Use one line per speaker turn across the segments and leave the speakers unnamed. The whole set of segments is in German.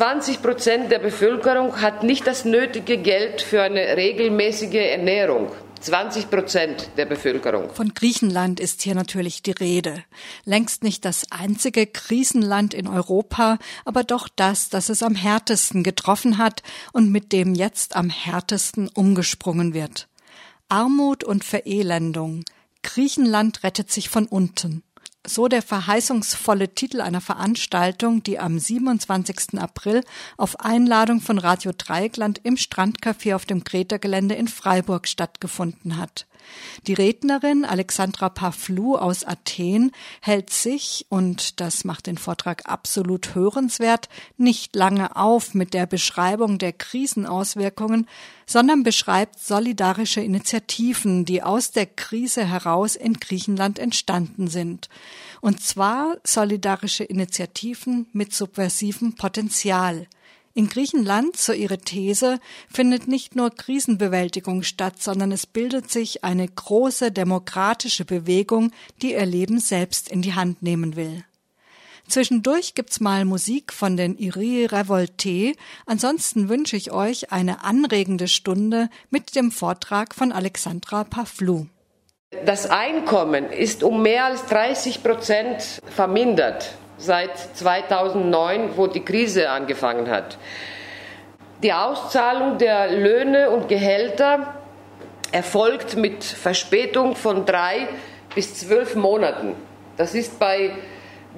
20 Prozent der Bevölkerung hat nicht das nötige Geld für eine regelmäßige Ernährung. 20 Prozent der Bevölkerung.
Von Griechenland ist hier natürlich die Rede. Längst nicht das einzige Krisenland in Europa, aber doch das, das es am härtesten getroffen hat und mit dem jetzt am härtesten umgesprungen wird. Armut und Verelendung. Griechenland rettet sich von unten. So der verheißungsvolle Titel einer Veranstaltung, die am 27. April auf Einladung von Radio Dreieckland im Strandcafé auf dem Greta-Gelände in Freiburg stattgefunden hat. Die Rednerin Alexandra Pavlou aus Athen hält sich, und das macht den Vortrag absolut hörenswert, nicht lange auf mit der Beschreibung der Krisenauswirkungen, sondern beschreibt solidarische Initiativen, die aus der Krise heraus in Griechenland entstanden sind. Und zwar solidarische Initiativen mit subversivem Potenzial – in Griechenland, so ihre These, findet nicht nur Krisenbewältigung statt, sondern es bildet sich eine große demokratische Bewegung, die ihr Leben selbst in die Hand nehmen will. Zwischendurch gibt's mal Musik von den Irie Revolte. Ansonsten wünsche ich euch eine anregende Stunde mit dem Vortrag von Alexandra Pavlou.
Das Einkommen ist um mehr als 30 Prozent vermindert seit 2009, wo die Krise angefangen hat. Die Auszahlung der Löhne und Gehälter erfolgt mit Verspätung von drei bis zwölf Monaten. Das ist bei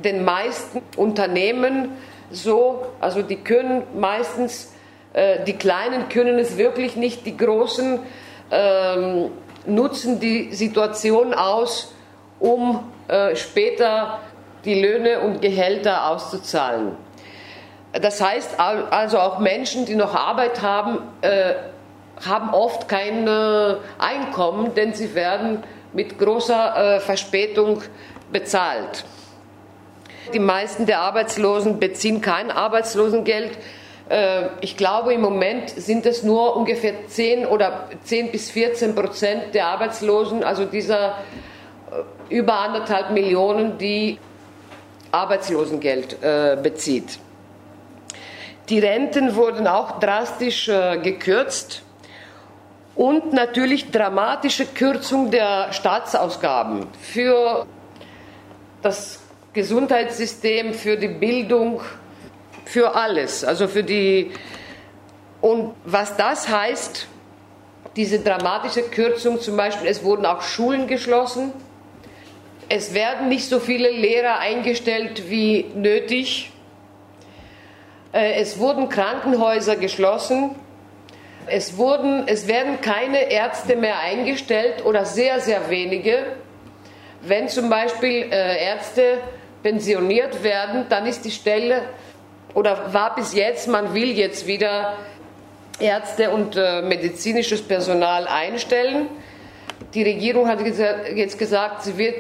den meisten Unternehmen so, also die können meistens, äh, die Kleinen können es wirklich nicht, die Großen ähm, nutzen die Situation aus, um äh, später die Löhne und Gehälter auszuzahlen. Das heißt also auch Menschen, die noch Arbeit haben, äh, haben oft kein äh, Einkommen, denn sie werden mit großer äh, Verspätung bezahlt. Die meisten der Arbeitslosen beziehen kein Arbeitslosengeld. Äh, ich glaube, im Moment sind es nur ungefähr 10 oder 10 bis 14 Prozent der Arbeitslosen, also dieser äh, über anderthalb Millionen, die Arbeitslosengeld äh, bezieht. Die Renten wurden auch drastisch äh, gekürzt und natürlich dramatische Kürzung der Staatsausgaben für das Gesundheitssystem, für die Bildung, für alles. Also für die und was das heißt, diese dramatische Kürzung zum Beispiel, es wurden auch Schulen geschlossen es werden nicht so viele Lehrer eingestellt wie nötig. Äh, es wurden Krankenhäuser geschlossen. Es, wurden, es werden keine Ärzte mehr eingestellt oder sehr, sehr wenige. Wenn zum Beispiel äh, Ärzte pensioniert werden, dann ist die Stelle oder war bis jetzt, man will jetzt wieder Ärzte und äh, medizinisches Personal einstellen. Die Regierung hat jetzt gesagt, sie wird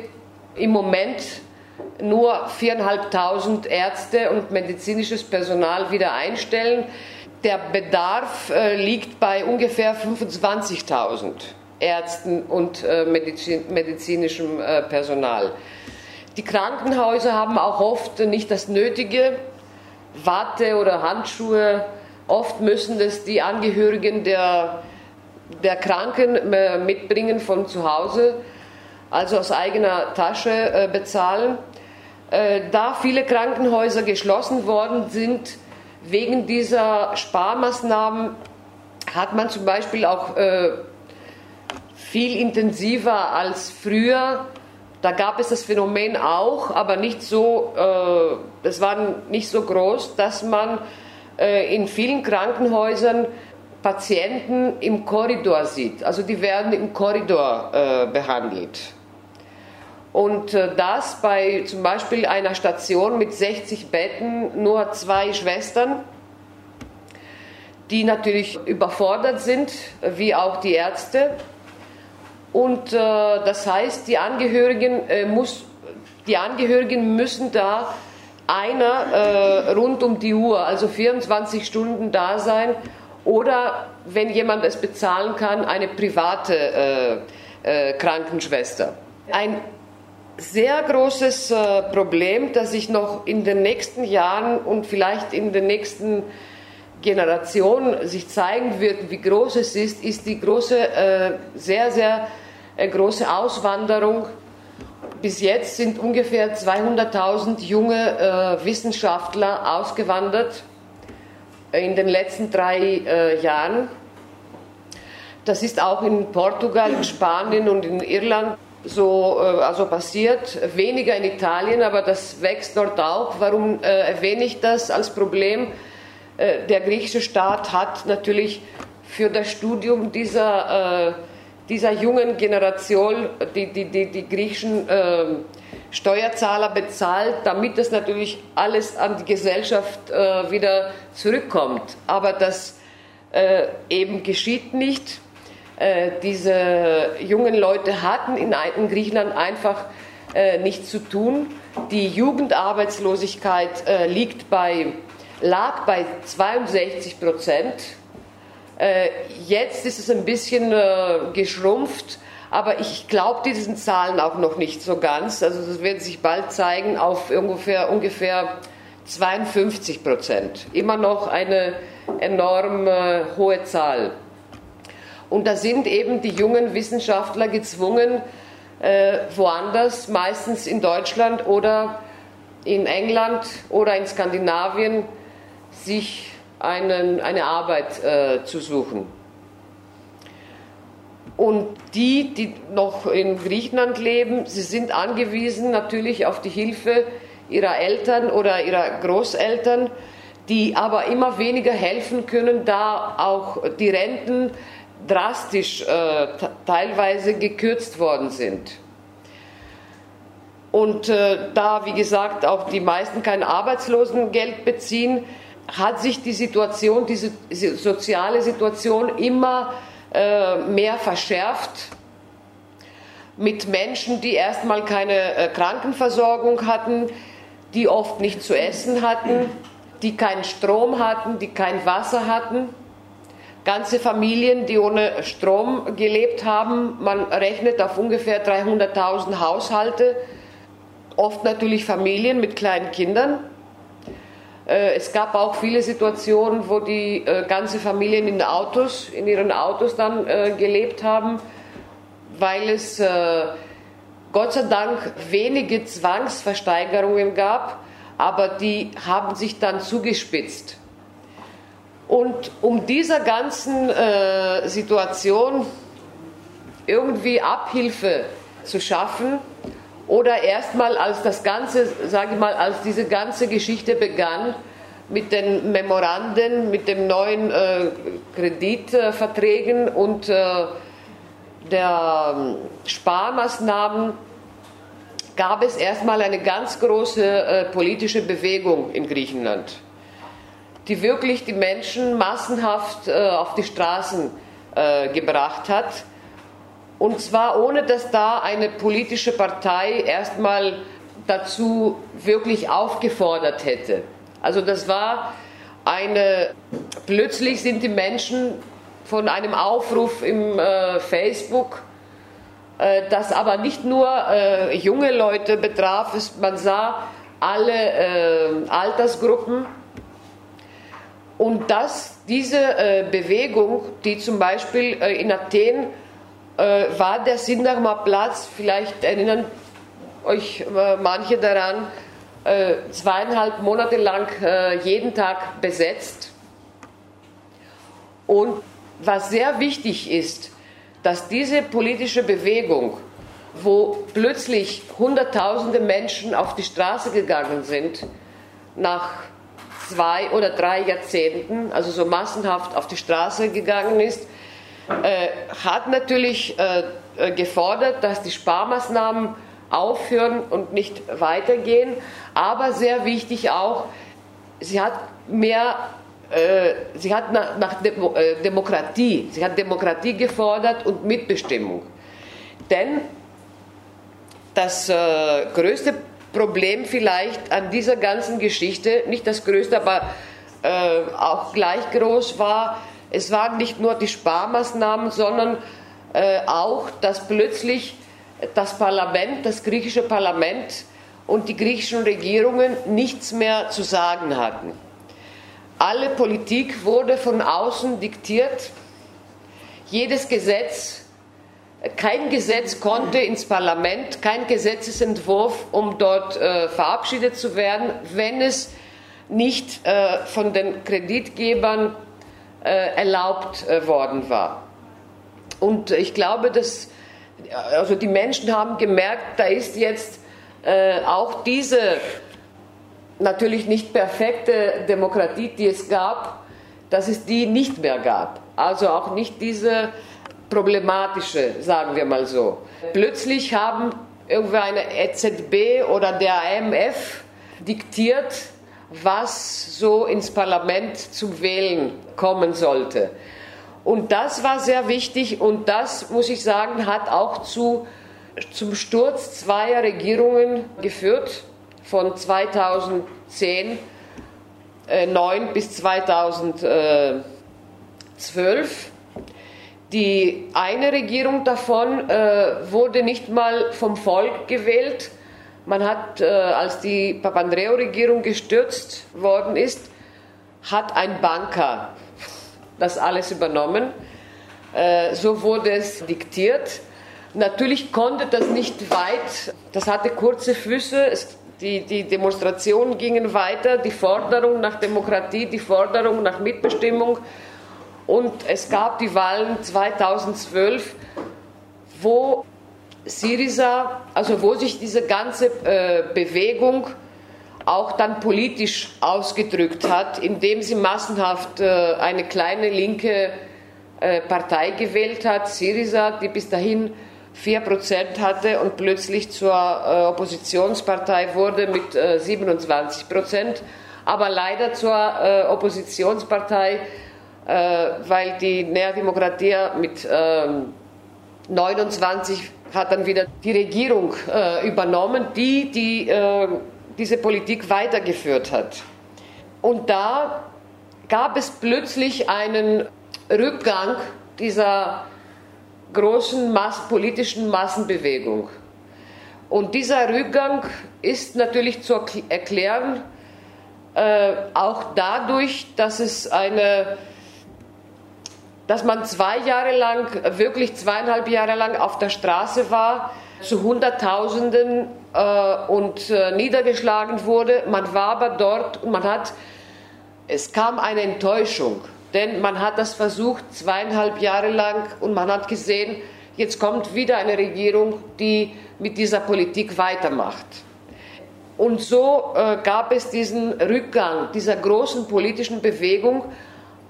im Moment nur 4.500 Ärzte und medizinisches Personal wieder einstellen. Der Bedarf äh, liegt bei ungefähr 25.000 Ärzten und äh, Medizin, medizinischem äh, Personal. Die Krankenhäuser haben auch oft nicht das nötige Watte oder Handschuhe. Oft müssen das die Angehörigen der, der Kranken mitbringen von zu Hause also aus eigener Tasche äh, bezahlen. Äh, da viele Krankenhäuser geschlossen worden sind wegen dieser Sparmaßnahmen, hat man zum Beispiel auch äh, viel intensiver als früher da gab es das Phänomen auch, aber nicht so, äh, das war nicht so groß, dass man äh, in vielen Krankenhäusern Patienten im Korridor sieht. Also die werden im Korridor äh, behandelt. Und äh, das bei zum Beispiel einer Station mit 60 Betten nur zwei Schwestern, die natürlich überfordert sind, wie auch die Ärzte. Und äh, das heißt, die Angehörigen, äh, muss, die Angehörigen müssen da einer äh, rund um die Uhr, also 24 Stunden da sein, oder wenn jemand es bezahlen kann, eine private äh, äh, Krankenschwester. Ein sehr großes äh, Problem, das sich noch in den nächsten Jahren und vielleicht in den nächsten Generationen sich zeigen wird, wie groß es ist, ist die große, äh, sehr, sehr äh, große Auswanderung. Bis jetzt sind ungefähr 200.000 junge Wissenschaftler ausgewandert in den letzten drei Jahren. Das ist auch in Portugal, in Spanien und in Irland so äh, also passiert. Weniger in Italien, aber das wächst dort auch. Warum äh, erwähne ich das als Problem? Äh, der griechische Staat hat natürlich für das Studium dieser, dieser jungen Generation die, die, die, die griechischen Steuerzahler bezahlt, damit das natürlich alles an die Gesellschaft wieder zurückkommt. Aber das eben geschieht nicht. Äh, diese jungen Leute hatten in, Griechenland einfach äh, nichts zu tun. Die Jugendarbeitslosigkeit äh, liegt bei, lag bei 62 Prozent. Jetzt ist es ein bisschen geschrumpft aber ich glaube diesen Zahlen auch noch nicht so ganz. Also das wird sich bald zeigen auf ungefähr, ungefähr 52 Prozent. Immer noch eine enorm hohe Zahl. Und da sind eben die jungen Wissenschaftler gezwungen, äh, woanders, meistens in Deutschland oder in England oder in Skandinavien, sich einen, eine Arbeit äh, zu suchen. Und die, die noch in Griechenland leben, sie sind angewiesen natürlich auf die Hilfe ihrer Eltern oder ihrer Großeltern, die aber immer weniger helfen können, da auch die Renten drastisch äh, teilweise gekürzt worden sind. Und äh, da, wie gesagt, auch die meisten kein Arbeitslosengeld beziehen, hat sich die Situation, diese soziale Situation immer äh, mehr verschärft mit Menschen, die erstmal keine äh, Krankenversorgung hatten, die oft nicht zu essen hatten, die keinen Strom hatten, die kein Wasser hatten. Ganze Familien, die ohne Strom gelebt haben. Man rechnet auf ungefähr 300.000 Haushalte, oft natürlich Familien mit kleinen Kindern. Äh, es gab auch viele Situationen, wo die äh, ganze Familien in Autos, in ihren Autos dann äh, gelebt haben, weil es Gott sei Dank wenige Zwangsversteigerungen gab, aber die haben sich dann zugespitzt. Und um dieser ganzen Situation irgendwie Abhilfe zu schaffen, oder erstmal als das Ganze, sage ich mal, als diese ganze Geschichte begann mit den Memoranden, mit den neuen äh, Kreditverträgen und äh, der ähm, Sparmaßnahmen, gab es erstmal eine ganz große äh, politische Bewegung in Griechenland, die wirklich die Menschen massenhaft äh, auf die Straßen äh, gebracht hat und zwar ohne, dass da eine politische Partei erstmal dazu wirklich aufgefordert hätte. Also das war eine, plötzlich sind die Menschen von einem Aufruf im äh, Facebook, äh, das aber nicht nur äh, junge Leute betraf, man sah alle äh, Altersgruppen. Und dass diese äh, Bewegung, die zum Beispiel äh, in Athen äh, war der Sindamer Platz, vielleicht erinnern euch äh, manche daran, äh, zweieinhalb Monate lang jeden Tag besetzt. Und was sehr wichtig ist, dass diese politische Bewegung, wo plötzlich Hunderttausende Menschen auf die Straße gegangen sind, nach zwei oder drei Jahrzehnten, also so massenhaft auf die Straße gegangen ist, äh, hat natürlich äh, äh, gefordert, dass die Sparmaßnahmen aufhören und nicht weitergehen. Aber sehr wichtig auch, sie hat mehr, äh, sie hat nach, nach Demo, äh, Demokratie, sie hat Demokratie gefordert und Mitbestimmung. Denn das äh, größte Problem vielleicht an dieser ganzen Geschichte, nicht das größte, aber auch gleich groß war, Es waren nicht nur die Sparmaßnahmen, sondern äh, auch, dass plötzlich das Parlament, das griechische Parlament und die griechischen Regierungen nichts mehr zu sagen hatten. Alle Politik wurde von außen diktiert. Jedes Gesetz, kein Gesetz konnte ins Parlament, kein Gesetzesentwurf, um dort äh, verabschiedet zu werden, wenn es nicht äh, von den Kreditgebern äh, erlaubt äh, worden war. Und ich glaube, dass also die Menschen haben gemerkt, da ist jetzt äh, auch diese natürlich nicht perfekte Demokratie, die es gab, dass es die nicht mehr gab. Also auch nicht diese problematische, sagen wir mal so. Plötzlich haben irgendwie eine EZB oder der IMF diktiert, was so ins Parlament zum Wählen kommen sollte. Und das war sehr wichtig und das, muss ich sagen, hat auch zu, zum Sturz zweier Regierungen geführt, von 2010 äh, 9 bis 2012. Die eine Regierung davon äh, wurde nicht mal vom Volk gewählt. Man hat, äh, als die Papandreou-Regierung gestürzt worden ist, hat ein Banker das alles übernommen. Äh, so wurde es diktiert. Natürlich konnte das nicht weit, das hatte kurze Füße, es, die, die Demonstrationen gingen weiter, die Forderung nach Demokratie, die Forderung nach Mitbestimmung. Und es gab die Wahlen 2012, wo Syriza, also wo sich diese ganze äh, Bewegung auch dann politisch ausgedrückt hat, indem sie massenhaft äh, eine kleine linke äh, Partei gewählt hat, Syriza, die bis dahin 4% hatte und plötzlich zur äh, Oppositionspartei wurde mit 27%, aber leider zur Oppositionspartei, weil die Nea Demokratia mit 29 ähm, hat dann wieder die Regierung übernommen, die die diese Politik weitergeführt hat. Und da gab es plötzlich einen Rückgang dieser großen Mass politischen Massenbewegung. Und dieser Rückgang ist natürlich zu erklären, äh, auch dadurch, dass es eine, dass man zwei Jahre lang, wirklich zweieinhalb Jahre lang auf der Straße war, zu Hunderttausenden äh, und äh, niedergeschlagen wurde. Man war aber dort und man hat, es kam eine Enttäuschung, denn man hat das versucht zweieinhalb Jahre lang und man hat gesehen, jetzt kommt wieder eine Regierung, die mit dieser Politik weitermacht. Und so äh, gab es diesen Rückgang dieser großen politischen Bewegung,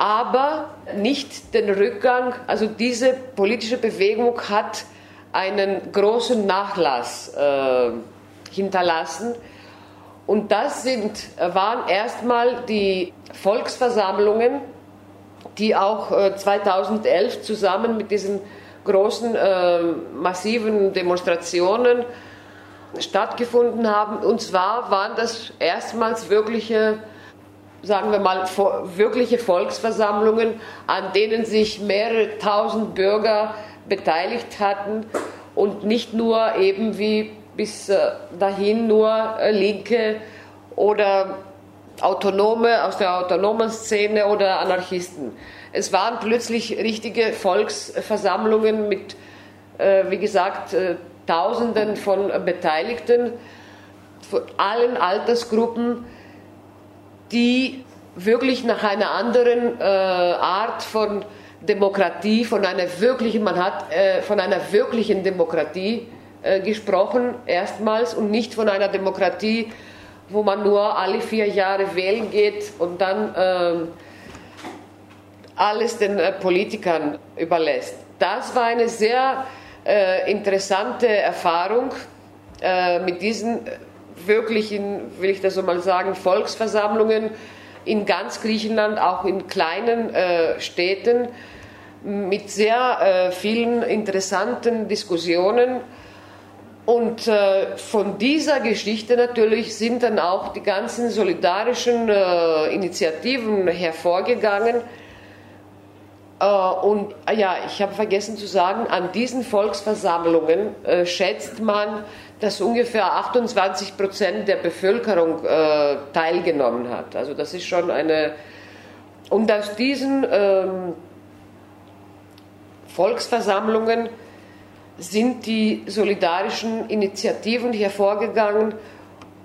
aber nicht den Rückgang, also diese politische Bewegung hat einen großen Nachlass äh, hinterlassen. Und das sind, waren erstmal die Volksversammlungen, die auch äh, 2011 zusammen mit diesen großen, äh, massiven Demonstrationen stattgefunden haben. Und zwar waren das erstmals wirkliche, sagen wir mal, wirkliche Volksversammlungen, an denen sich mehrere tausend Bürger beteiligt hatten und nicht nur eben wie bis äh, dahin nur äh, Linke oder Autonome aus der autonomen Szene oder Anarchisten. Es waren plötzlich richtige Volksversammlungen mit, äh, wie gesagt, Tausenden von Beteiligten, von allen Altersgruppen, die wirklich nach einer anderen Art von Demokratie, von einer wirklichen, man hat von einer wirklichen Demokratie äh, gesprochen, erstmals, und nicht von einer Demokratie, wo man nur alle vier Jahre wählen geht und dann äh, alles den äh, Politikern überlässt. Das war eine sehr äh, interessante Erfahrung äh, mit diesen wirklichen, will ich das so mal sagen, Volksversammlungen in ganz Griechenland, auch in kleinen äh, Städten, mit sehr vielen interessanten Diskussionen. Und äh, von dieser Geschichte natürlich sind dann auch die ganzen solidarischen äh, Initiativen hervorgegangen, Äh, und ja, ich habe vergessen zu sagen, an diesen Volksversammlungen äh, schätzt man, dass ungefähr 28 Prozent der Bevölkerung äh, teilgenommen hat. Also das ist schon eine. Und aus diesen ähm, Volksversammlungen sind die solidarischen Initiativen hervorgegangen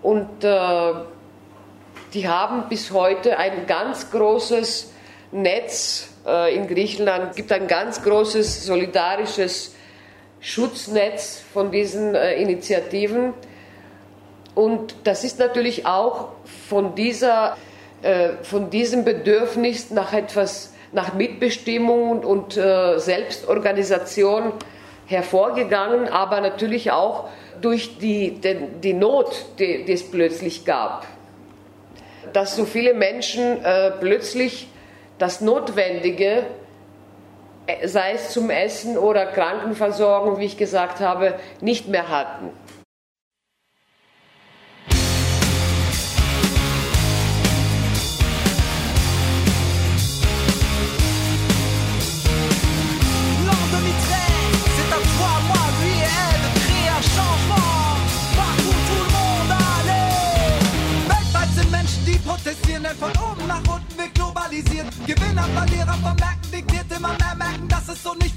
und äh, die haben bis heute ein ganz großes Netz äh, in Griechenland. Es gibt ein ganz großes solidarisches Schutznetz von diesen äh, Initiativen. Und das ist natürlich auch von, dieser, äh, von diesem Bedürfnis nach etwas, nach Mitbestimmung und Selbstorganisation hervorgegangen, aber natürlich auch durch die, die, die Not, die, die, es plötzlich gab. Dass so viele Menschen äh, plötzlich das Notwendige, äh, sei es zum Essen oder Krankenversorgung, wie ich gesagt habe, nicht mehr hatten.
So nicht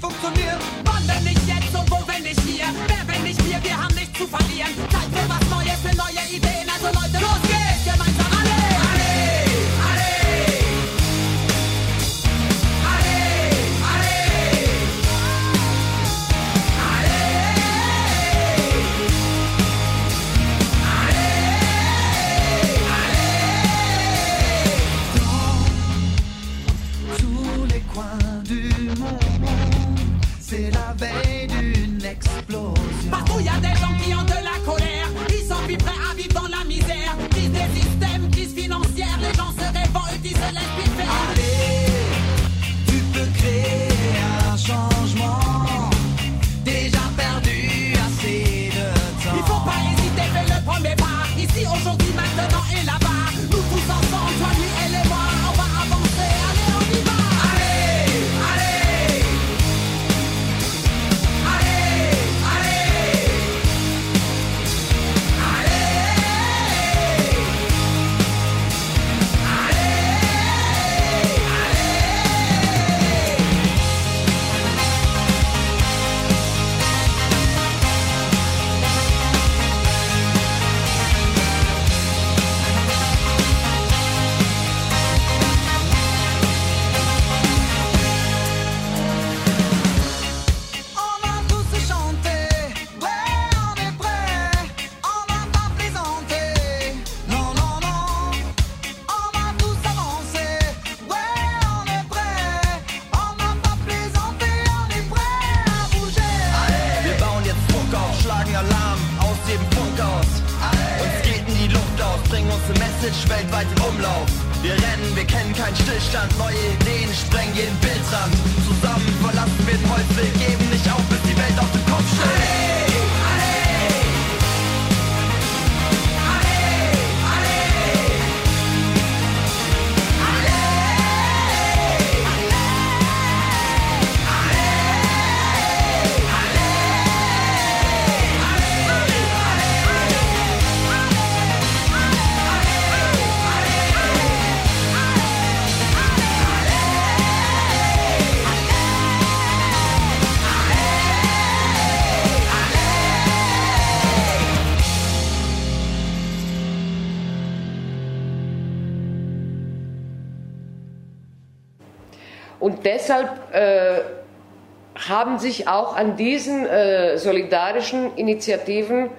sich auch an diesen äh, solidarischen Initiativen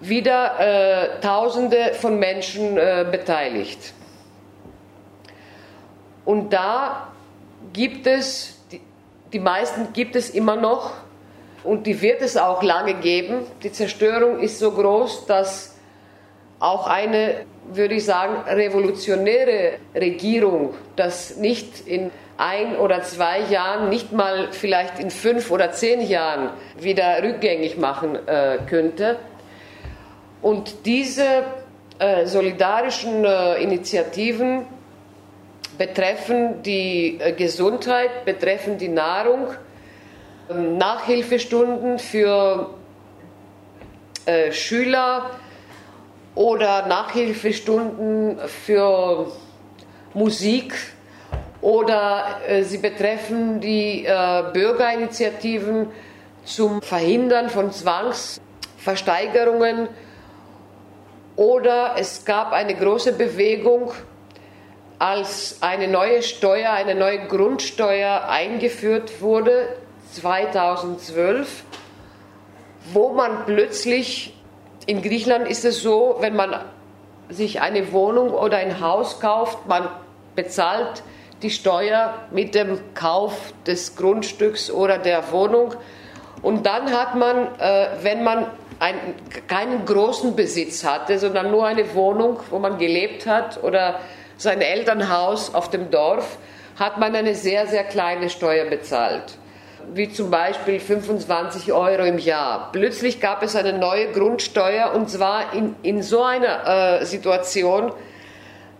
wieder äh, Tausende von Menschen äh, beteiligt. Und da gibt es, die, die meisten gibt es immer noch und die wird es auch lange geben. Die Zerstörung ist so groß, dass auch eine würde ich sagen, revolutionäre Regierung das nicht in ein oder zwei Jahren, nicht mal vielleicht in fünf oder zehn Jahren wieder rückgängig machen äh, könnte. Und diese äh, solidarischen äh, Initiativen betreffen die äh, Gesundheit, betreffen die Nahrung, ähm, Nachhilfestunden für äh, Schüler oder Nachhilfestunden für Musik oder äh, sie betreffen die äh, Bürgerinitiativen zum Verhindern von Zwangsversteigerungen oder es gab eine große Bewegung, als eine neue Steuer, eine neue Grundsteuer eingeführt wurde, 2012, wo man plötzlich, in Griechenland ist es so, wenn man sich eine Wohnung oder ein Haus kauft, man bezahlt die Steuer mit dem Kauf des Grundstücks oder der Wohnung. Und dann hat man, äh, wenn man ein, keinen großen Besitz hatte, sondern nur eine Wohnung, wo man gelebt hat oder sein Elternhaus auf dem Dorf, hat man eine sehr, sehr kleine Steuer bezahlt. Wie zum Beispiel 25 Euro im Jahr. Plötzlich gab es eine neue Grundsteuer und zwar in, in so einer äh, Situation,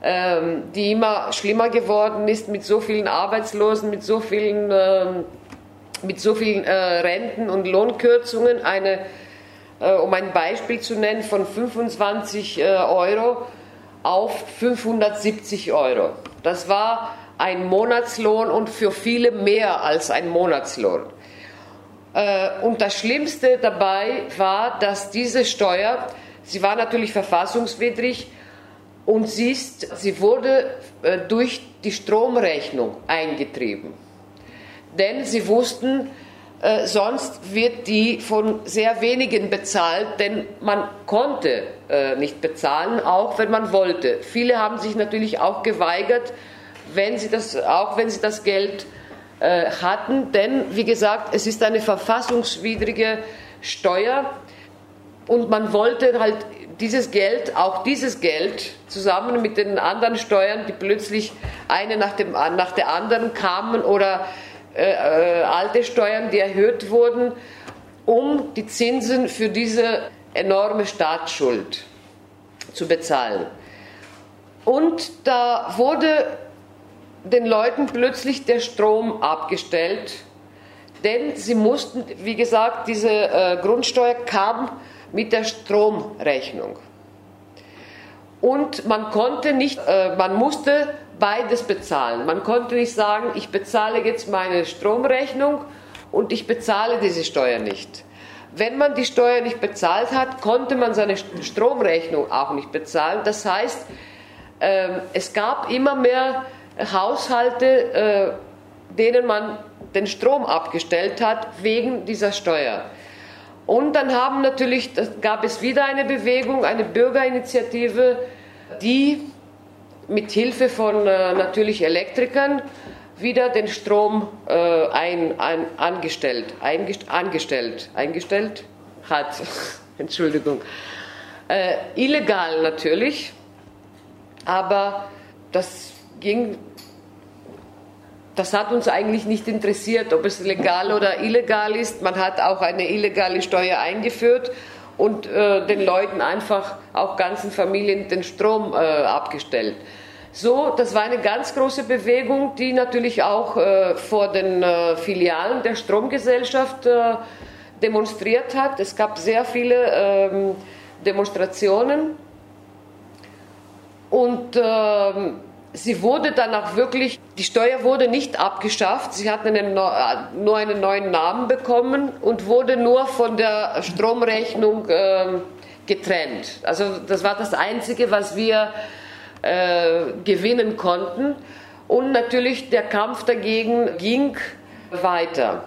ähm, die immer schlimmer geworden ist mit so vielen Arbeitslosen, mit so vielen, äh, mit so vielen äh, Renten und Lohnkürzungen. Eine, äh, um ein Beispiel zu nennen, von 25 äh, Euro auf 570 Euro. Das war ein Monatslohn und für viele mehr als ein Monatslohn. Äh, und das Schlimmste dabei war, dass diese Steuer, sie war natürlich verfassungswidrig und sie, ist, sie wurde äh, durch die Stromrechnung eingetrieben. Denn sie wussten, äh, sonst wird die von sehr wenigen bezahlt, denn man konnte nicht bezahlen, auch wenn man wollte. Viele haben sich natürlich auch geweigert, wenn sie das, auch wenn sie das Geld äh, hatten, denn wie gesagt, es ist eine verfassungswidrige Steuer und man wollte halt dieses Geld, auch dieses Geld, zusammen mit den anderen Steuern, die plötzlich eine nach, dem, nach der anderen kamen oder äh, äh, alte Steuern, die erhöht wurden, um die Zinsen für diese enorme Staatsschuld zu bezahlen. Und da wurde den Leuten plötzlich der Strom abgestellt, denn sie mussten, wie gesagt, diese äh, Grundsteuer kam mit der Stromrechnung. Und man konnte nicht, äh, man musste beides bezahlen. Man konnte nicht sagen, ich bezahle jetzt meine Stromrechnung und ich bezahle diese Steuer nicht. Wenn man die Steuer nicht bezahlt hat, konnte man seine Stromrechnung auch nicht bezahlen. Das heißt, ähm, es gab immer mehr Haushalte, äh, denen man den Strom abgestellt hat wegen dieser Steuer. Und dann haben natürlich, gab es wieder eine Bewegung, eine Bürgerinitiative, die mit Hilfe von äh, natürlich Elektrikern wieder den Strom äh, ein, ein, angestellt, angestellt, eingestellt hat. Entschuldigung. Äh, illegal natürlich, aber das ging, das hat uns eigentlich nicht interessiert, ob es legal oder illegal ist. Man hat auch eine illegale Steuer eingeführt und äh, den Leuten einfach, auch ganzen Familien, den Strom äh, abgestellt. So, das war eine ganz große Bewegung, die natürlich auch äh, vor den äh, Filialen der Stromgesellschaft äh, demonstriert hat. Es gab sehr viele ähm, Demonstrationen und ähm, sie wurde dann auch wirklich, die Steuer wurde nicht abgeschafft, sie hat einen, nur einen neuen Namen bekommen und wurde nur von der Stromrechnung äh, getrennt. Also das war das Einzige, was wir äh, gewinnen konnten. Und natürlich der Kampf dagegen ging weiter.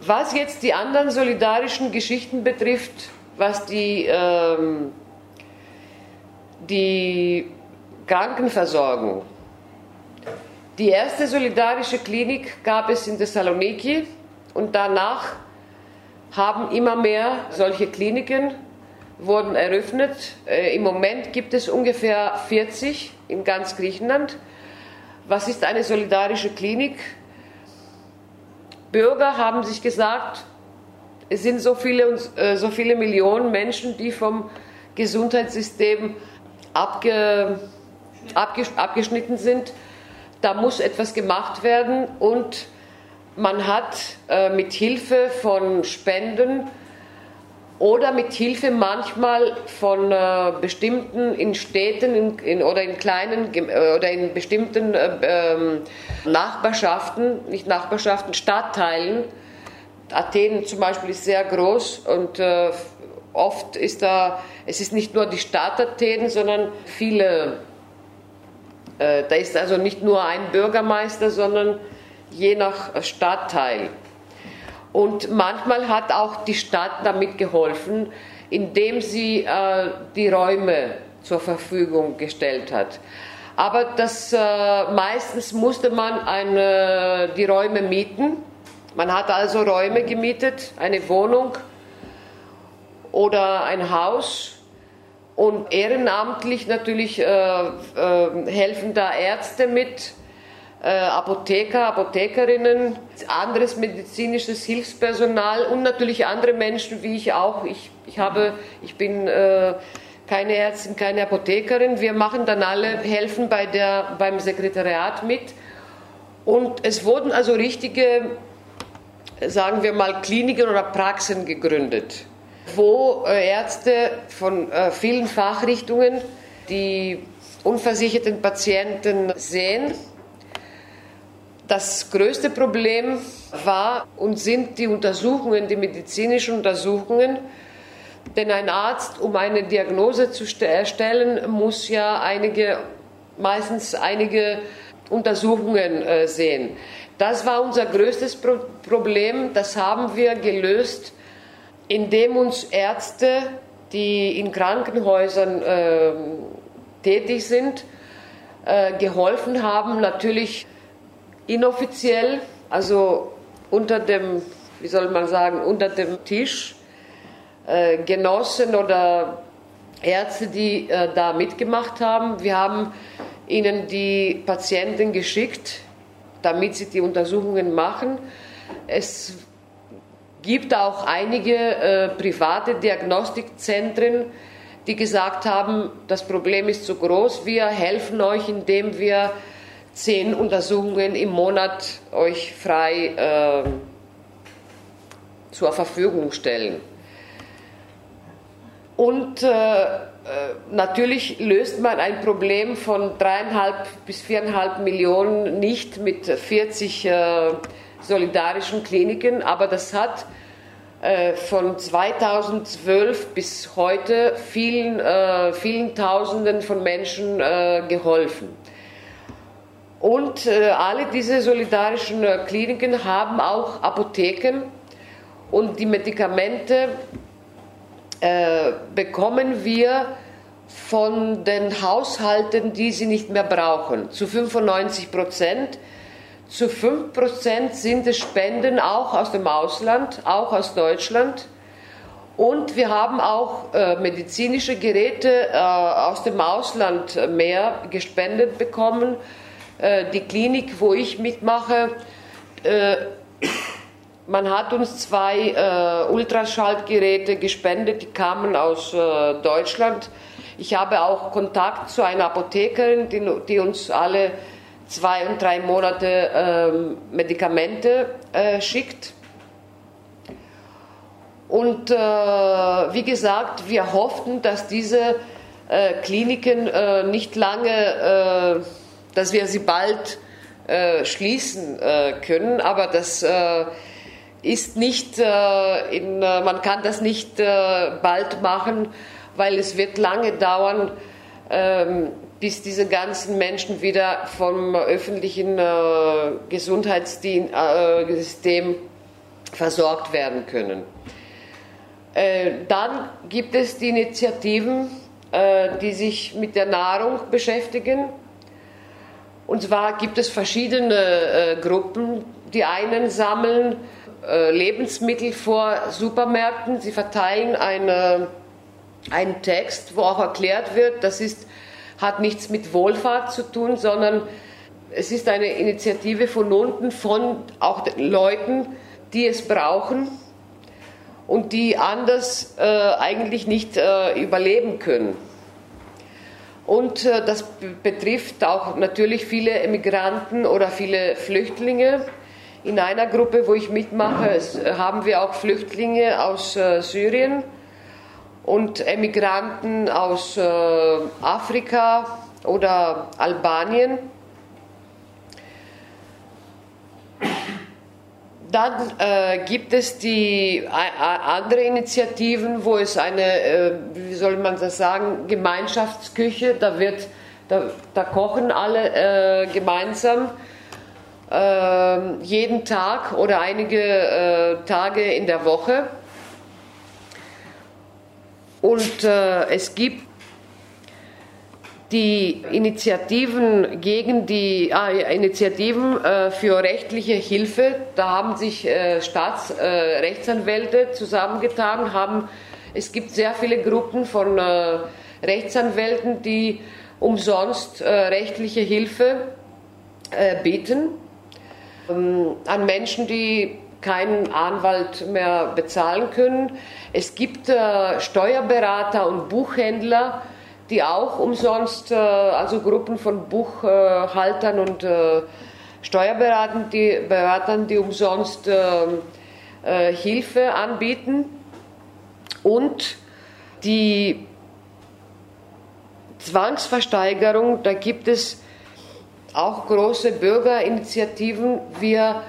Was jetzt die anderen solidarischen Geschichten betrifft, was die ähm, die Krankenversorgung. Die erste solidarische Klinik gab es in Thessaloniki und danach haben immer mehr solche Kliniken wurden eröffnet. Äh, Im Moment gibt es ungefähr 40 in ganz Griechenland. Was ist eine solidarische Klinik? Bürger haben sich gesagt, es sind so viele, äh, so viele Millionen Menschen, die vom Gesundheitssystem abge, abgeschnitten sind. Da muss etwas gemacht werden und man hat äh, mit Hilfe von Spenden oder mit Hilfe manchmal von äh, bestimmten in Städten in, in, oder in kleinen äh, oder in bestimmten äh, ähm, Nachbarschaften, nicht Nachbarschaften, Stadtteilen. Athen zum Beispiel ist sehr groß und äh, oft ist da, es ist nicht nur die Stadt Athen, sondern viele, äh, da ist also nicht nur ein Bürgermeister, sondern je nach Stadtteil. Und manchmal hat auch die Stadt damit geholfen, indem sie äh, die Räume zur Verfügung gestellt hat. Aber das, äh, meistens musste man eine, die Räume mieten. Man hat also Räume gemietet, eine Wohnung oder ein Haus. Und ehrenamtlich natürlich äh, äh helfen da Ärzte mit, äh, Apotheker, Apothekerinnen, anderes medizinisches Hilfspersonal und natürlich andere Menschen wie ich auch. Ich, ich, habe, ich bin äh, keine Ärztin, keine Apothekerin. Wir machen dann alle, helfen bei der, beim Sekretariat mit. Und es wurden also richtige, sagen wir mal, Kliniken oder Praxen gegründet, wo äh, Ärzte von äh, vielen Fachrichtungen die unversicherten Patienten sehen das größte Problem war und sind die Untersuchungen, die medizinischen Untersuchungen. Denn ein Arzt, um eine Diagnose zu erstellen, muss ja einige, meistens einige Untersuchungen äh, sehen. Das war unser größtes Pro Problem. Das haben wir gelöst, indem uns Ärzte, die in Krankenhäusern äh, tätig sind, äh, geholfen haben, natürlich inoffiziell, also unter dem, wie soll man sagen, unter dem Tisch äh, Genossen oder Ärzte, die äh, da mitgemacht haben. Wir haben ihnen die Patienten geschickt, damit sie die Untersuchungen machen. Es gibt auch einige äh, private Diagnostikzentren, die gesagt haben, das Problem ist zu groß, wir helfen euch, indem wir zehn Untersuchungen im Monat euch frei äh, zur Verfügung stellen. Und äh, äh, natürlich löst man ein Problem von dreieinhalb bis viereinhalb Millionen nicht mit 40 äh, solidarischen Kliniken, aber das hat äh, von 2012 bis heute vielen, äh, vielen Tausenden von Menschen geholfen. Und äh, alle diese solidarischen äh, Kliniken haben auch Apotheken und die Medikamente äh, bekommen wir von den Haushalten, die sie nicht mehr brauchen, zu 95 Prozent. Zu 5 Prozent sind es Spenden auch aus dem Ausland, auch aus Deutschland. Und wir haben auch äh, medizinische Geräte äh, aus dem Ausland mehr gespendet bekommen äh, die Klinik, wo ich mitmache, äh, man hat uns zwei äh, Ultraschallgeräte gespendet, die kamen aus Deutschland. Ich habe auch Kontakt zu einer Apothekerin, die, die uns alle zwei und drei Monate ähm, Medikamente schickt. Und wie gesagt, wir hofften, dass diese Kliniken nicht lange dass wir sie bald äh, schließen äh, können, aber das äh, ist nicht, äh, in, äh, man kann das nicht äh, bald machen, weil es wird lange dauern, ähm, bis diese ganzen Menschen wieder vom öffentlichen Gesundheitssystem versorgt werden können. dann gibt es die Initiativen, die sich mit der Nahrung beschäftigen und zwar gibt es verschiedene äh, Gruppen. Die einen sammeln äh, Lebensmittel vor Supermärkten. Sie verteilen eine, einen Text, wo auch erklärt wird, das ist, hat nichts mit Wohlfahrt zu tun, sondern es ist eine Initiative von unten, von auch Leuten, die es brauchen und die anders äh, eigentlich nicht äh, überleben können. Und äh, das betrifft auch natürlich viele Emigranten oder viele Flüchtlinge. In einer Gruppe, wo ich mitmache, haben wir auch Flüchtlinge aus äh, Syrien und Emigranten aus äh, Afrika oder Albanien. Dann äh, gibt es die äh, andere Initiativen, wo es eine, äh, wie soll man das sagen, Gemeinschaftsküche, da wird, da, da kochen alle äh, gemeinsam ähm, jeden Tag oder einige äh, Tage in der Woche. Und äh, es gibt die Initiativen gegen die ah, Initiativen äh, für rechtliche Hilfe, da haben sich äh, Staatsrechtsanwälte äh, zusammengetan, haben es gibt sehr viele Gruppen von äh, Rechtsanwälten, die umsonst äh, rechtliche Hilfe bieten ähm, an Menschen, die keinen Anwalt mehr bezahlen können. Es gibt Steuerberater und Buchhändler, die auch umsonst, äh, also Gruppen von Buchhaltern und äh, Steuerberatern, die, Beratern, die umsonst äh, Hilfe anbieten. Und die Zwangsversteigerung, da gibt es auch große Bürgerinitiativen. Wir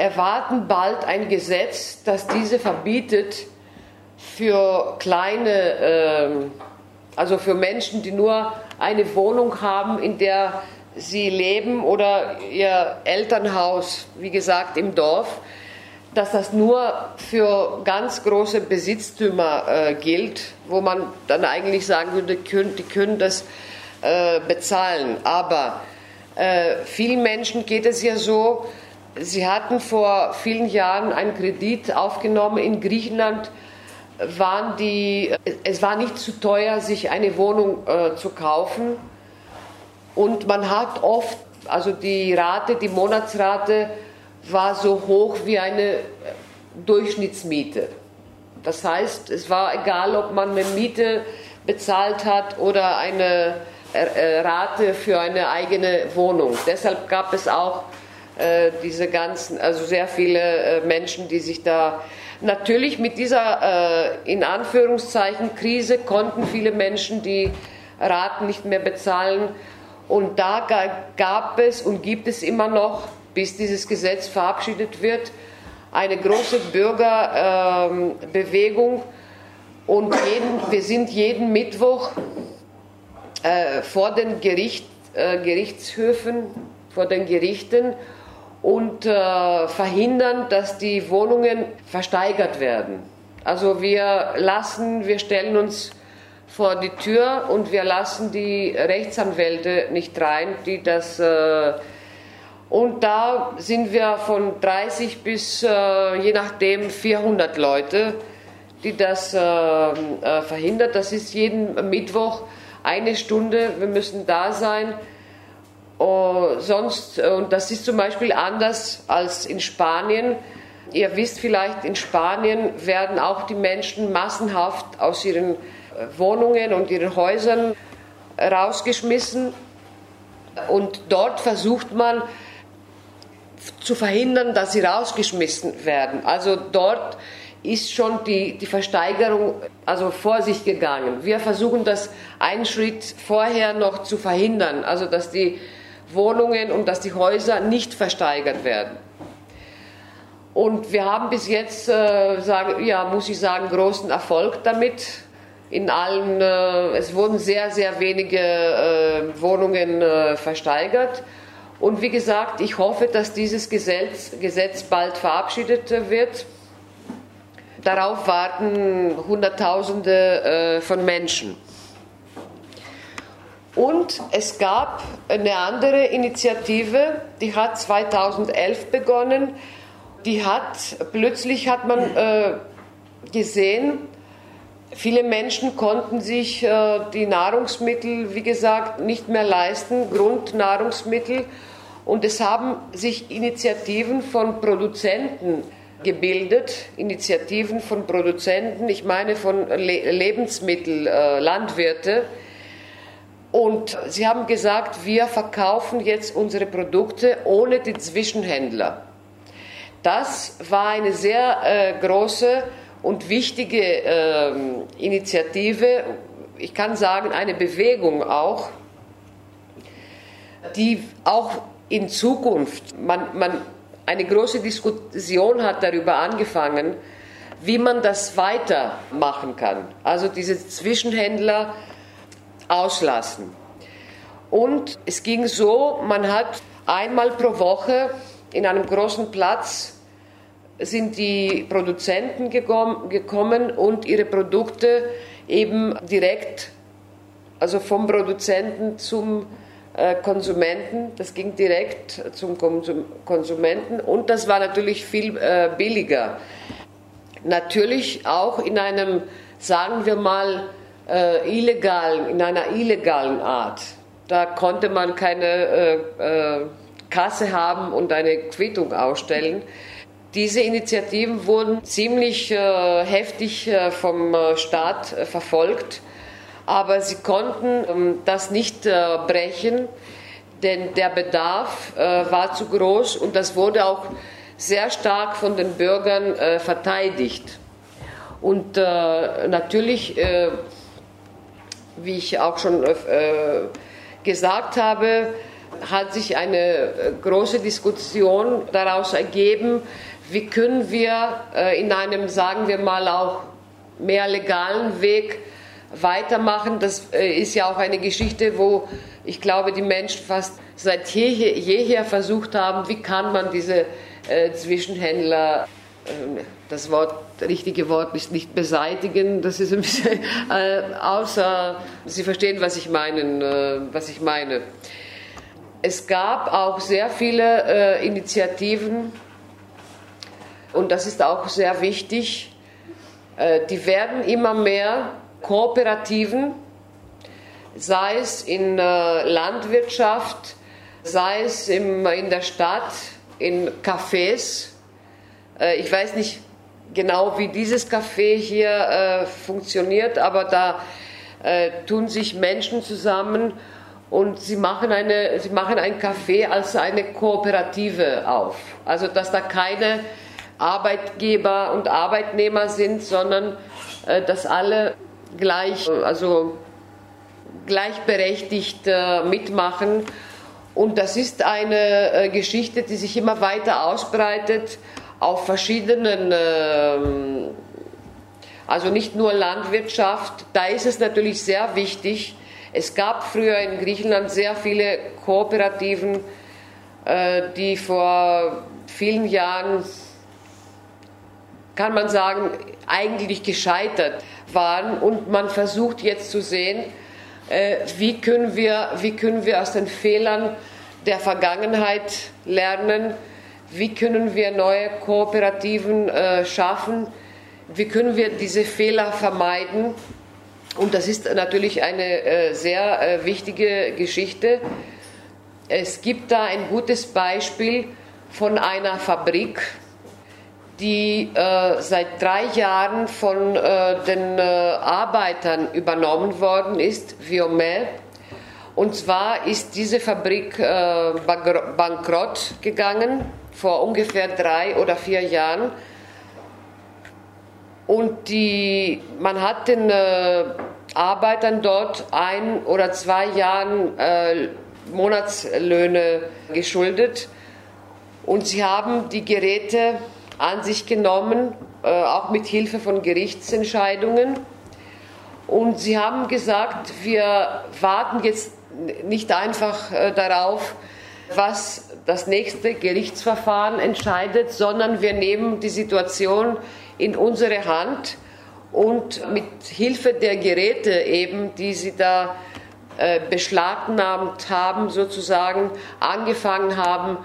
erwarten bald ein Gesetz, das diese verbietet für kleine äh, also für Menschen, die nur eine Wohnung haben, in der sie leben oder ihr Elternhaus, wie gesagt, im Dorf, dass das nur für ganz große Besitztümer äh, gilt, wo man dann eigentlich sagen würde, die können, die können das äh, bezahlen. Aber äh, vielen Menschen geht es ja so, sie hatten vor vielen Jahren einen Kredit aufgenommen in Griechenland waren die, es war nicht zu teuer, sich eine Wohnung äh, zu kaufen. Und man hat oft, also die Rate, die Monatsrate war so hoch wie eine äh, Durchschnittsmiete. Das heißt, es war egal, ob man eine Miete bezahlt hat oder eine äh, Rate für eine eigene Wohnung. Deshalb gab es auch diese ganzen, also sehr viele äh, Menschen, die sich da Natürlich mit dieser äh, in Anführungszeichen Krise konnten viele Menschen die Raten nicht mehr bezahlen. Und da gab es und gibt es immer noch, bis dieses Gesetz verabschiedet wird, eine große Bürgerbewegung. Und jeden, wir sind jeden Mittwoch äh, vor den Gericht, äh, Gerichtshöfen, vor den Gerichten und äh, verhindern, dass die Wohnungen versteigert werden. Also wir lassen, wir stellen uns vor die Tür und wir lassen die Rechtsanwälte nicht rein, die das äh, und da sind wir von 30 bis äh, je nachdem 400 Leute, die das äh, äh, verhindert. Das ist jeden Mittwoch eine Stunde. Wir müssen da sein. Oh, sonst, äh, und das ist zum Beispiel anders als in Spanien. Ihr wisst vielleicht, in Spanien werden auch die Menschen massenhaft aus ihren äh, Wohnungen und ihren Häusern rausgeschmissen. Und dort versucht man zu verhindern, dass sie rausgeschmissen werden. Also dort ist schon die, die Versteigerung also vor sich gegangen. Wir versuchen das einen Schritt vorher noch zu verhindern, also dass die Wohnungen und dass die Häuser nicht versteigert werden. Und wir haben bis jetzt, äh, sagen, ja, muss ich sagen, großen Erfolg damit. In allen, äh, es wurden sehr, sehr wenige äh, Wohnungen äh, versteigert. Und wie gesagt, ich hoffe, dass dieses Gesetz, Gesetz bald verabschiedet wird. Darauf warten Hunderttausende äh, von Menschen. Und es gab eine andere Initiative, die hat 2011 begonnen. Die hat, plötzlich hat man äh, gesehen, viele Menschen konnten sich äh, die Nahrungsmittel, wie gesagt, nicht mehr leisten, Grundnahrungsmittel. Und es haben sich Initiativen von Produzenten gebildet, Initiativen von Produzenten, ich meine von Le Lebensmittel, äh, Landwirte, Und sie haben gesagt, wir verkaufen jetzt unsere Produkte ohne die Zwischenhändler. Das war eine sehr äh, große und wichtige äh, Initiative, ich kann sagen eine Bewegung auch, die auch in Zukunft, man, man eine große Diskussion hat darüber angefangen, wie man das weitermachen kann. Also diese Zwischenhändler auslassen. Und es ging so, man hat einmal pro Woche in einem großen Platz sind die Produzenten gekommen und ihre Produkte eben direkt, also vom Produzenten zum äh, Konsumenten, das ging direkt zum Konsumenten und das war natürlich viel äh, billiger. Natürlich auch in einem, sagen wir mal, äh, illegalen, in einer illegalen Art. Da konnte man keine äh, äh, Kasse haben und eine Quittung ausstellen. Diese Initiativen wurden ziemlich äh, heftig äh, vom äh, Staat verfolgt, aber sie konnten ähm, das nicht brechen, denn der Bedarf war zu groß und das wurde auch sehr stark von den Bürgern verteidigt. Und natürlich wie ich auch schon äh, gesagt habe, hat sich eine äh, große Diskussion daraus ergeben, wie können wir äh, in einem, sagen wir mal, auch mehr legalen Weg weitermachen. Das ist ja auch eine Geschichte, wo ich glaube, die Menschen fast seit jeher, jeher versucht haben, wie kann man diese Zwischenhändler äh, das Wort, richtige Wort ist nicht beseitigen, das ist ein bisschen, äh, außer, Sie verstehen, was ich, meinen, äh, was ich meine. Es gab auch sehr viele äh, Initiativen und das ist auch sehr wichtig. Äh, die werden immer mehr Kooperativen, sei es in äh, Landwirtschaft, sei es im, in der Stadt, in Cafés, äh, ich weiß nicht genau, wie dieses Café hier äh, funktioniert, aber da äh, tun sich Menschen zusammen und sie machen, eine, sie machen ein Café als eine Kooperative auf. Also dass da keine Arbeitgeber und Arbeitnehmer sind, sondern äh, dass alle gleich, also gleichberechtigt äh, mitmachen. Und das ist eine äh, Geschichte, die sich immer weiter ausbreitet auf verschiedenen, ähm, also nicht nur Landwirtschaft, da ist es natürlich sehr wichtig. Es gab früher in Griechenland sehr viele Kooperativen, äh, die vor vielen Jahren, kann man sagen, eigentlich gescheitert waren. Und man versucht jetzt zu sehen, äh, wie, können wir, wie können wir aus den Fehlern der Vergangenheit lernen, wie können wir neue Kooperativen äh, schaffen, wie können wir diese Fehler vermeiden. Und das ist natürlich eine äh, sehr äh, wichtige Geschichte. Es gibt da ein gutes Beispiel von einer Fabrik, die äh, seit drei Jahren von äh, den äh, Arbeitern übernommen worden ist, Viomel. Und zwar ist diese Fabrik bankrott gegangen vor ungefähr drei oder vier Jahren. Und die, man hat den äh, Arbeitern dort ein oder zwei Jahren äh, Monatslöhne geschuldet. Und sie haben die Geräte an sich genommen, äh, auch mit Hilfe von Gerichtsentscheidungen. Und sie haben gesagt, wir warten jetzt nicht einfach äh, darauf, was das nächste Gerichtsverfahren entscheidet, sondern wir nehmen die Situation in unsere Hand und mit Hilfe der Geräte eben, die sie da äh, beschlagnahmt haben, sozusagen angefangen haben,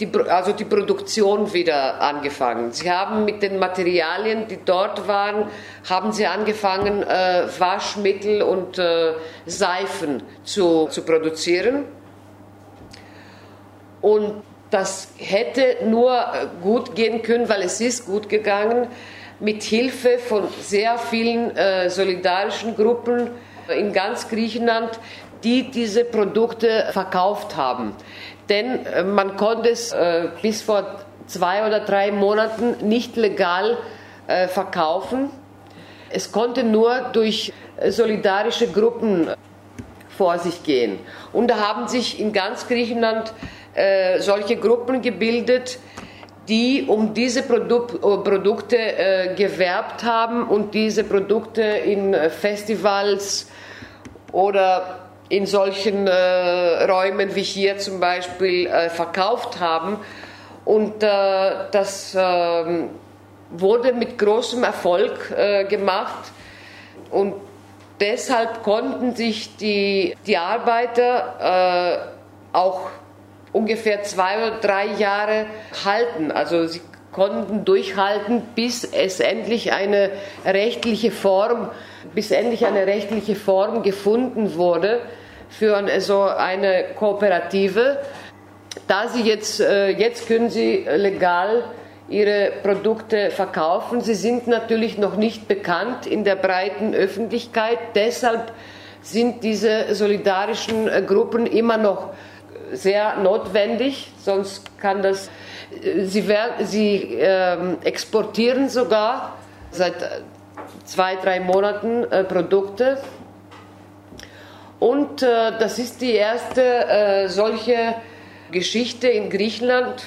die, also die Produktion wieder angefangen. Sie haben mit den Materialien, die dort waren, haben sie angefangen, äh, Waschmittel und äh, Seifen zu, zu produzieren. Und das hätte nur äh, gut gehen können, weil es ist gut gegangen, mit Hilfe von sehr vielen äh, solidarischen Gruppen in ganz Griechenland, die diese Produkte verkauft haben. Denn äh, man konnte es äh, bis vor zwei oder drei Monaten nicht legal äh, verkaufen. Es konnte nur durch solidarische Gruppen vor sich gehen. Und da haben sich in ganz Griechenland äh, solche Gruppen gebildet, die um diese Produk Produkte äh, gewerbt haben und diese Produkte in Festivals oder in solchen äh, Räumen wie hier zum Beispiel äh, verkauft haben. Und äh, das ähm, wurde mit großem Erfolg äh, gemacht. Und deshalb konnten sich die, die Arbeiter äh, auch ungefähr zwei oder drei Jahre halten. Also sie konnten durchhalten, bis es endlich eine rechtliche Form, bis endlich eine rechtliche Form gefunden wurde für so eine Kooperative. Da sie jetzt, äh, jetzt können sie legal ihre Produkte verkaufen. Sie sind natürlich noch nicht bekannt in der breiten Öffentlichkeit. Deshalb sind diese solidarischen äh, Gruppen immer noch sehr notwendig, sonst kann das. Äh, sie, sie äh, exportieren sogar seit zwei, drei Monaten äh, Produkte. Und äh, das ist die erste äh, solche Geschichte in Griechenland.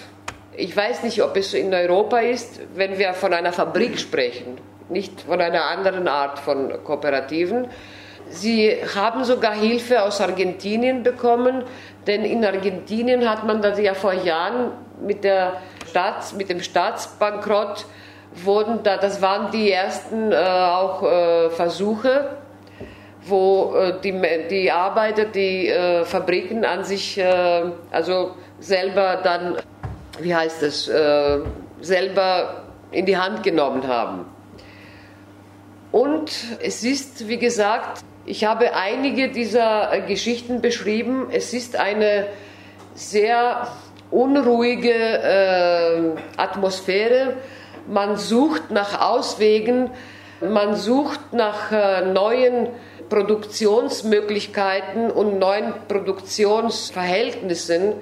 Ich weiß nicht, ob es in Europa ist, wenn wir von einer Fabrik sprechen, nicht von einer anderen Art von Kooperativen. Sie haben sogar Hilfe aus Argentinien bekommen, denn in Argentinien hat man das ja vor Jahren mit, der Staats, mit dem Staatsbankrott wurden da, das waren die ersten äh, auch äh, Versuche, wo äh, die, die Arbeiter die äh, Fabriken an sich, äh, also selber dann, wie heißt es, äh, selber in die Hand genommen haben. Und es ist, wie gesagt, ich habe einige dieser äh, Geschichten beschrieben. Es ist eine sehr unruhige äh, Atmosphäre. Man sucht nach Auswegen, man sucht nach äh, neuen Produktionsmöglichkeiten und neuen Produktionsverhältnissen.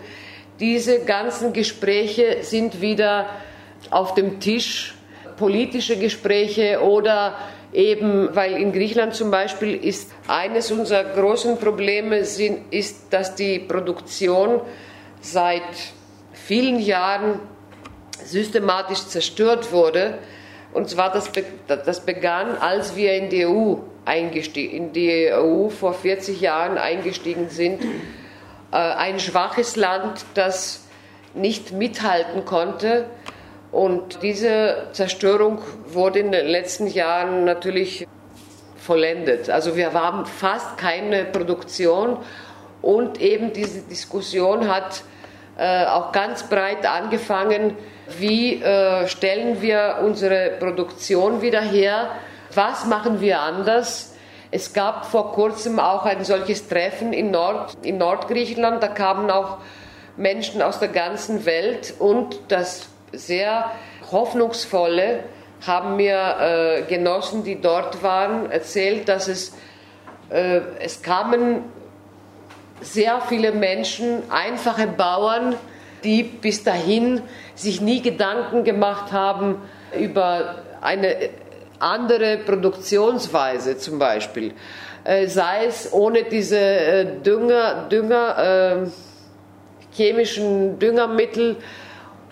Diese ganzen Gespräche sind wieder auf dem Tisch, politische Gespräche oder Eben, weil in Griechenland zum Beispiel ist eines unserer großen Probleme sind, ist, dass die Produktion seit vielen Jahren systematisch zerstört wurde. Und zwar das, das begann, als wir in die EU eingestiegen, in die EU vor 40 Jahren eingestiegen sind. Äh, ein schwaches Land, das nicht mithalten konnte und diese Zerstörung wurde in den letzten Jahren natürlich vollendet. Also wir haben fast keine Produktion. Und eben diese Diskussion hat äh, auch ganz breit angefangen, wie äh, stellen wir unsere Produktion wieder her, was machen wir anders. Es gab vor kurzem auch ein solches Treffen in, Nord, in Nordgriechenland, da kamen auch Menschen aus der ganzen Welt. Und das sehr hoffnungsvolle haben mir äh, Genossen, die dort waren, erzählt, dass es, äh, es kamen sehr viele Menschen, einfache Bauern, die bis dahin sich nie Gedanken gemacht haben über eine andere Produktionsweise zum Beispiel. Äh, sei es ohne diese äh, Dünger, Dünger äh, chemischen Düngermittel,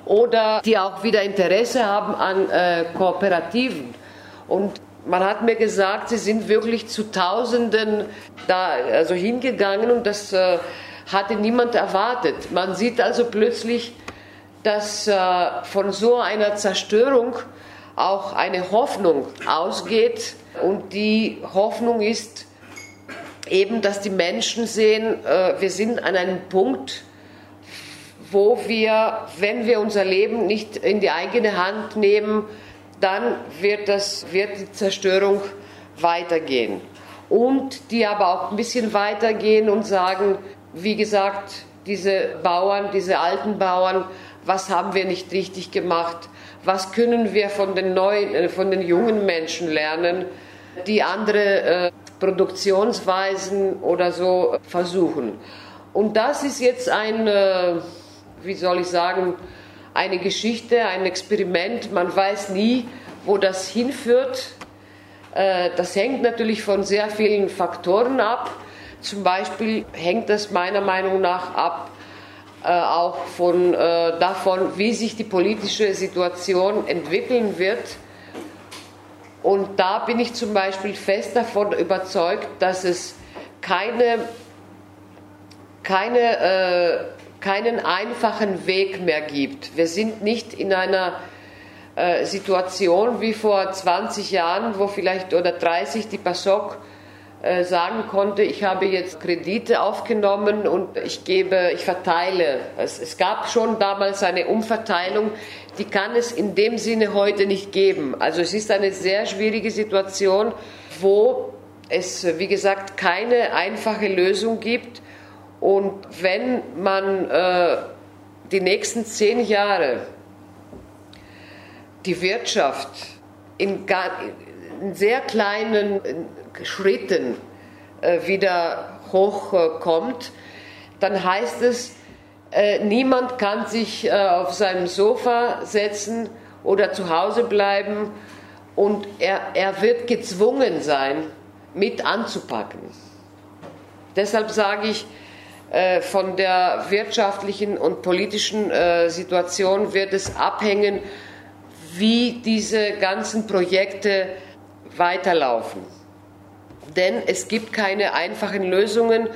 oder die auch wieder Interesse haben an äh, Kooperativen. Und man hat mir gesagt, sie sind wirklich zu Tausenden da also hingegangen und das äh, hatte niemand erwartet. Man sieht also plötzlich, dass äh, von so einer Zerstörung auch eine Hoffnung ausgeht und die Hoffnung ist eben, dass die Menschen sehen, äh, wir sind an einem Punkt, wo wir, wenn wir unser Leben nicht in die eigene Hand nehmen, dann wird, das, wird die Zerstörung weitergehen. Und die aber auch ein bisschen weitergehen und sagen, wie gesagt, diese Bauern, diese alten Bauern, was haben wir nicht richtig gemacht? Was können wir von den neuen, äh, von den jungen Menschen lernen, die andere äh, Produktionsweisen oder so versuchen. Und das ist jetzt ein, äh, wie soll ich sagen, eine Geschichte, ein Experiment. Man weiß nie, wo das hinführt. Äh, das hängt natürlich von sehr vielen Faktoren ab. Zum Beispiel hängt das meiner Meinung nach ab äh, auch von, davon, wie sich die politische Situation entwickeln wird und da bin ich zum Beispiel fest davon überzeugt, dass es keine, keine, äh, keinen einfachen Weg mehr gibt. Wir sind nicht in einer äh, Situation wie vor 20 Jahren, wo vielleicht oder 30 die PASOK äh, sagen konnte, ich habe jetzt Kredite aufgenommen und ich gebe, ich verteile. Es, es gab schon damals eine Umverteilung, die kann es in dem Sinne heute nicht geben. Also es ist eine sehr schwierige Situation, wo es, wie gesagt, keine einfache Lösung gibt. Und wenn man äh, die nächsten zehn Jahre die Wirtschaft in, in sehr kleinen Schritten äh, wieder hochkommt, dann heißt es, äh, niemand kann sich äh, auf seinem Sofa setzen oder zu Hause bleiben und er, er wird gezwungen sein, mit anzupacken. Deshalb sage ich, von der wirtschaftlichen und politischen Situation wird es abhängen, wie diese ganzen Projekte weiterlaufen denn es gibt keine einfachen Lösungen.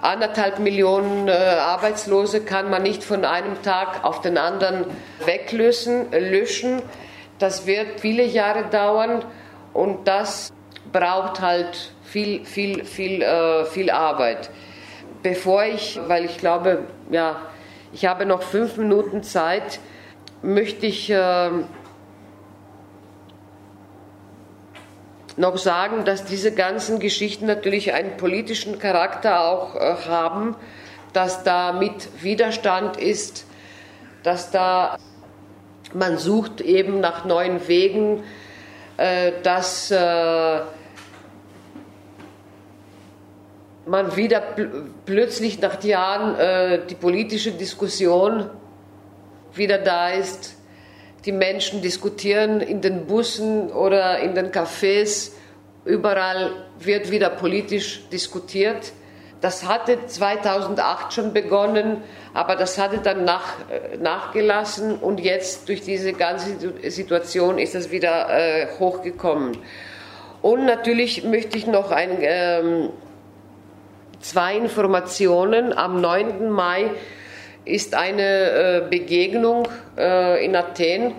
Anderthalb Millionen äh, Arbeitslose kann man nicht von einem Tag auf den anderen weglösen, löschen. Das wird viele Jahre dauern und das braucht halt viel, viel, viel, äh, viel Arbeit. Bevor ich, weil ich glaube, ja, ich habe noch fünf Minuten Zeit, möchte ich äh, noch sagen, dass diese ganzen Geschichten natürlich einen politischen Charakter auch äh, haben, dass da mit Widerstand ist, dass da man sucht eben nach neuen Wegen, äh, dass äh, man wieder pl plötzlich nach Jahren äh, die politische Diskussion wieder da ist die Menschen diskutieren in den Bussen oder in den Cafés. Überall wird wieder politisch diskutiert. Das hatte 2008 schon begonnen, aber das hatte dann nach, äh, nachgelassen und jetzt durch diese ganze Situation ist es wieder äh, hochgekommen. Und natürlich möchte ich noch ein, ähm, zwei Informationen. Am 9. Mai ist eine äh, Begegnung äh, in Athen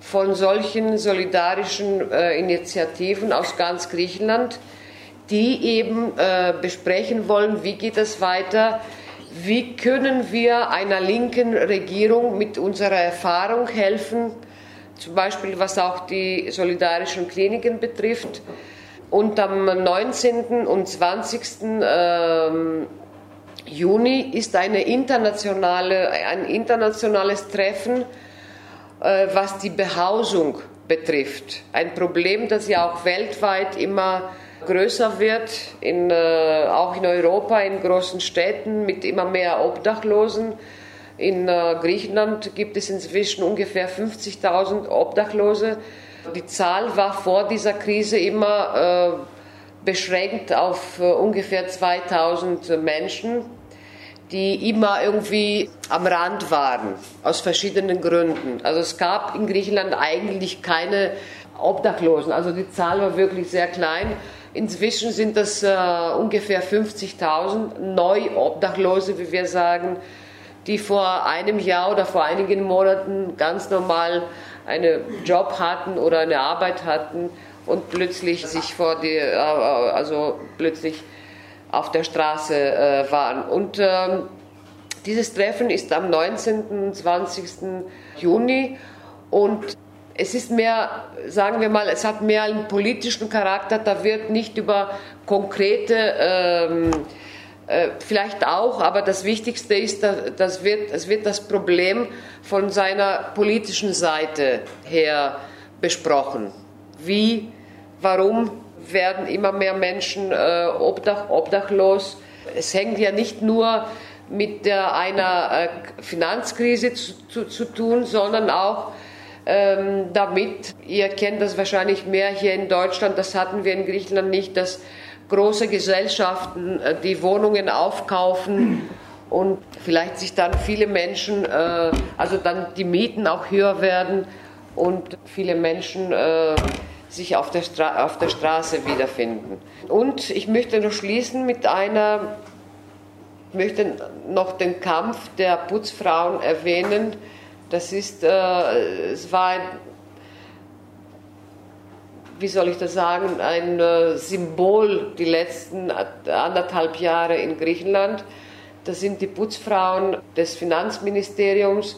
von solchen solidarischen äh, Initiativen aus ganz Griechenland, die eben besprechen wollen, wie geht es weiter, wie können wir einer linken Regierung mit unserer Erfahrung helfen, zum Beispiel was auch die solidarischen Kliniken betrifft. Und am 19. und 20. Ähm, Juni ist eine internationale, ein internationales Treffen, äh, was die Behausung betrifft. Ein Problem, das ja auch weltweit immer größer wird, in, äh, auch in Europa, in großen Städten mit immer mehr Obdachlosen. In äh, Griechenland gibt es inzwischen ungefähr 50.000 Obdachlose. Die Zahl war vor dieser Krise immer beschränkt auf ungefähr 2000 Menschen die immer irgendwie am Rand waren, aus verschiedenen Gründen. Also es gab in Griechenland eigentlich keine Obdachlosen, also die Zahl war wirklich sehr klein. Inzwischen sind das äh, ungefähr 50.000 Neu-Obdachlose, wie wir sagen, die vor einem Jahr oder vor einigen Monaten ganz normal einen Job hatten oder eine Arbeit hatten und plötzlich sich vor die, äh, also plötzlich auf der Straße äh, waren. Und ähm, dieses Treffen ist am 19. und 20. Juni und es ist mehr, sagen wir mal, es hat mehr einen politischen Charakter. Da wird nicht über konkrete, ähm, äh, vielleicht auch, aber das Wichtigste ist, dass wird, es wird das Problem von seiner politischen Seite her besprochen. Wie, warum werden immer mehr Menschen äh, obdach, obdachlos. Es hängt ja nicht nur mit der, einer äh, Finanzkrise zu, zu, zu, tun, sondern auch ähm, damit, ihr kennt das wahrscheinlich mehr hier in Deutschland, das hatten wir in Griechenland nicht, dass große Gesellschaften äh, die Wohnungen aufkaufen und vielleicht sich dann viele Menschen, äh, also dann die Mieten auch höher werden und viele Menschen äh, sich auf der, auf der Straße wiederfinden. Und ich möchte noch schließen mit einer, ich möchte noch den Kampf der Putzfrauen erwähnen. Das ist, äh, es war ein, wie soll ich das sagen, ein äh, Symbol die letzten anderthalb Jahre in Griechenland. Das sind die Putzfrauen des Finanzministeriums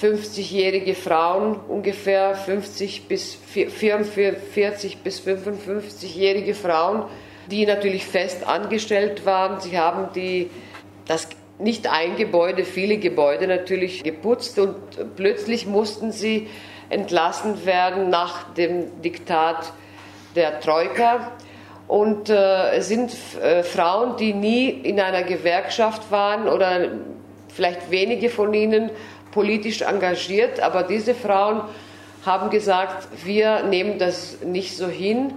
50-jährige Frauen, ungefähr 50 bis 44 bis 55-jährige Frauen, die natürlich fest angestellt waren. Sie haben die, das nicht ein Gebäude, viele Gebäude natürlich geputzt und plötzlich mussten sie entlassen werden nach dem Diktat der Troika. Und äh, sind äh, Frauen, die nie in einer Gewerkschaft waren oder vielleicht wenige von ihnen politisch engagiert, aber diese Frauen haben gesagt, wir nehmen das nicht so hin.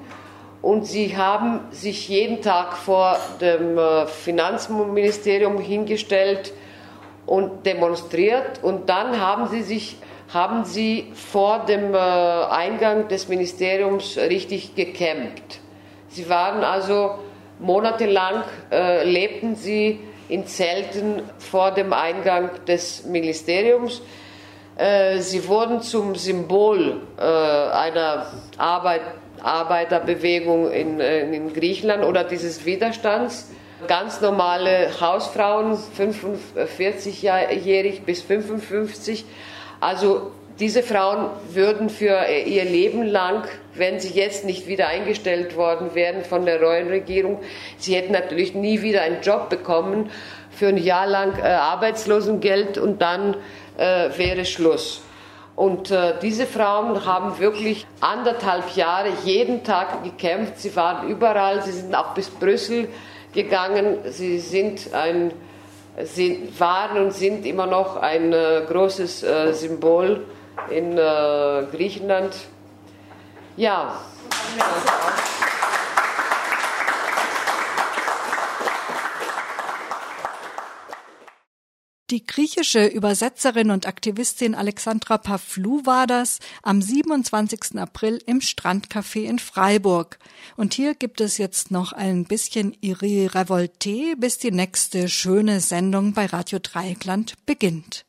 Und sie haben sich jeden Tag vor dem äh, Finanzministerium hingestellt und demonstriert. Und dann haben sie sich haben sie vor dem äh, Eingang des Ministeriums richtig gekämpft. Sie waren also monatelang, äh, lebten sie in Zelten vor dem Eingang des Ministeriums. Äh, sie wurden zum Symbol äh, einer Arbeit, Arbeiterbewegung in, in Griechenland oder dieses Widerstands. Ganz normale Hausfrauen, 45-jährig bis 55. Also diese Frauen würden für ihr Leben lang, wenn sie jetzt nicht wieder eingestellt worden wären von der neuen Regierung, sie hätten natürlich nie wieder einen Job bekommen für ein Jahr lang äh, Arbeitslosengeld und dann äh, wäre Schluss. Und äh, diese Frauen haben wirklich anderthalb Jahre jeden Tag gekämpft. Sie waren überall, sie sind auch bis Brüssel gegangen. Sie sind ein, sie waren und sind immer noch ein äh, großes äh, Symbol in äh, Griechenland. Ja.
Die griechische Übersetzerin und Aktivistin Alexandra Pavlou war das am 27. April im Strandcafé in Freiburg. Und hier gibt es jetzt noch ein bisschen Iri Revolte, bis die nächste schöne Sendung bei Radio Dreieckland beginnt.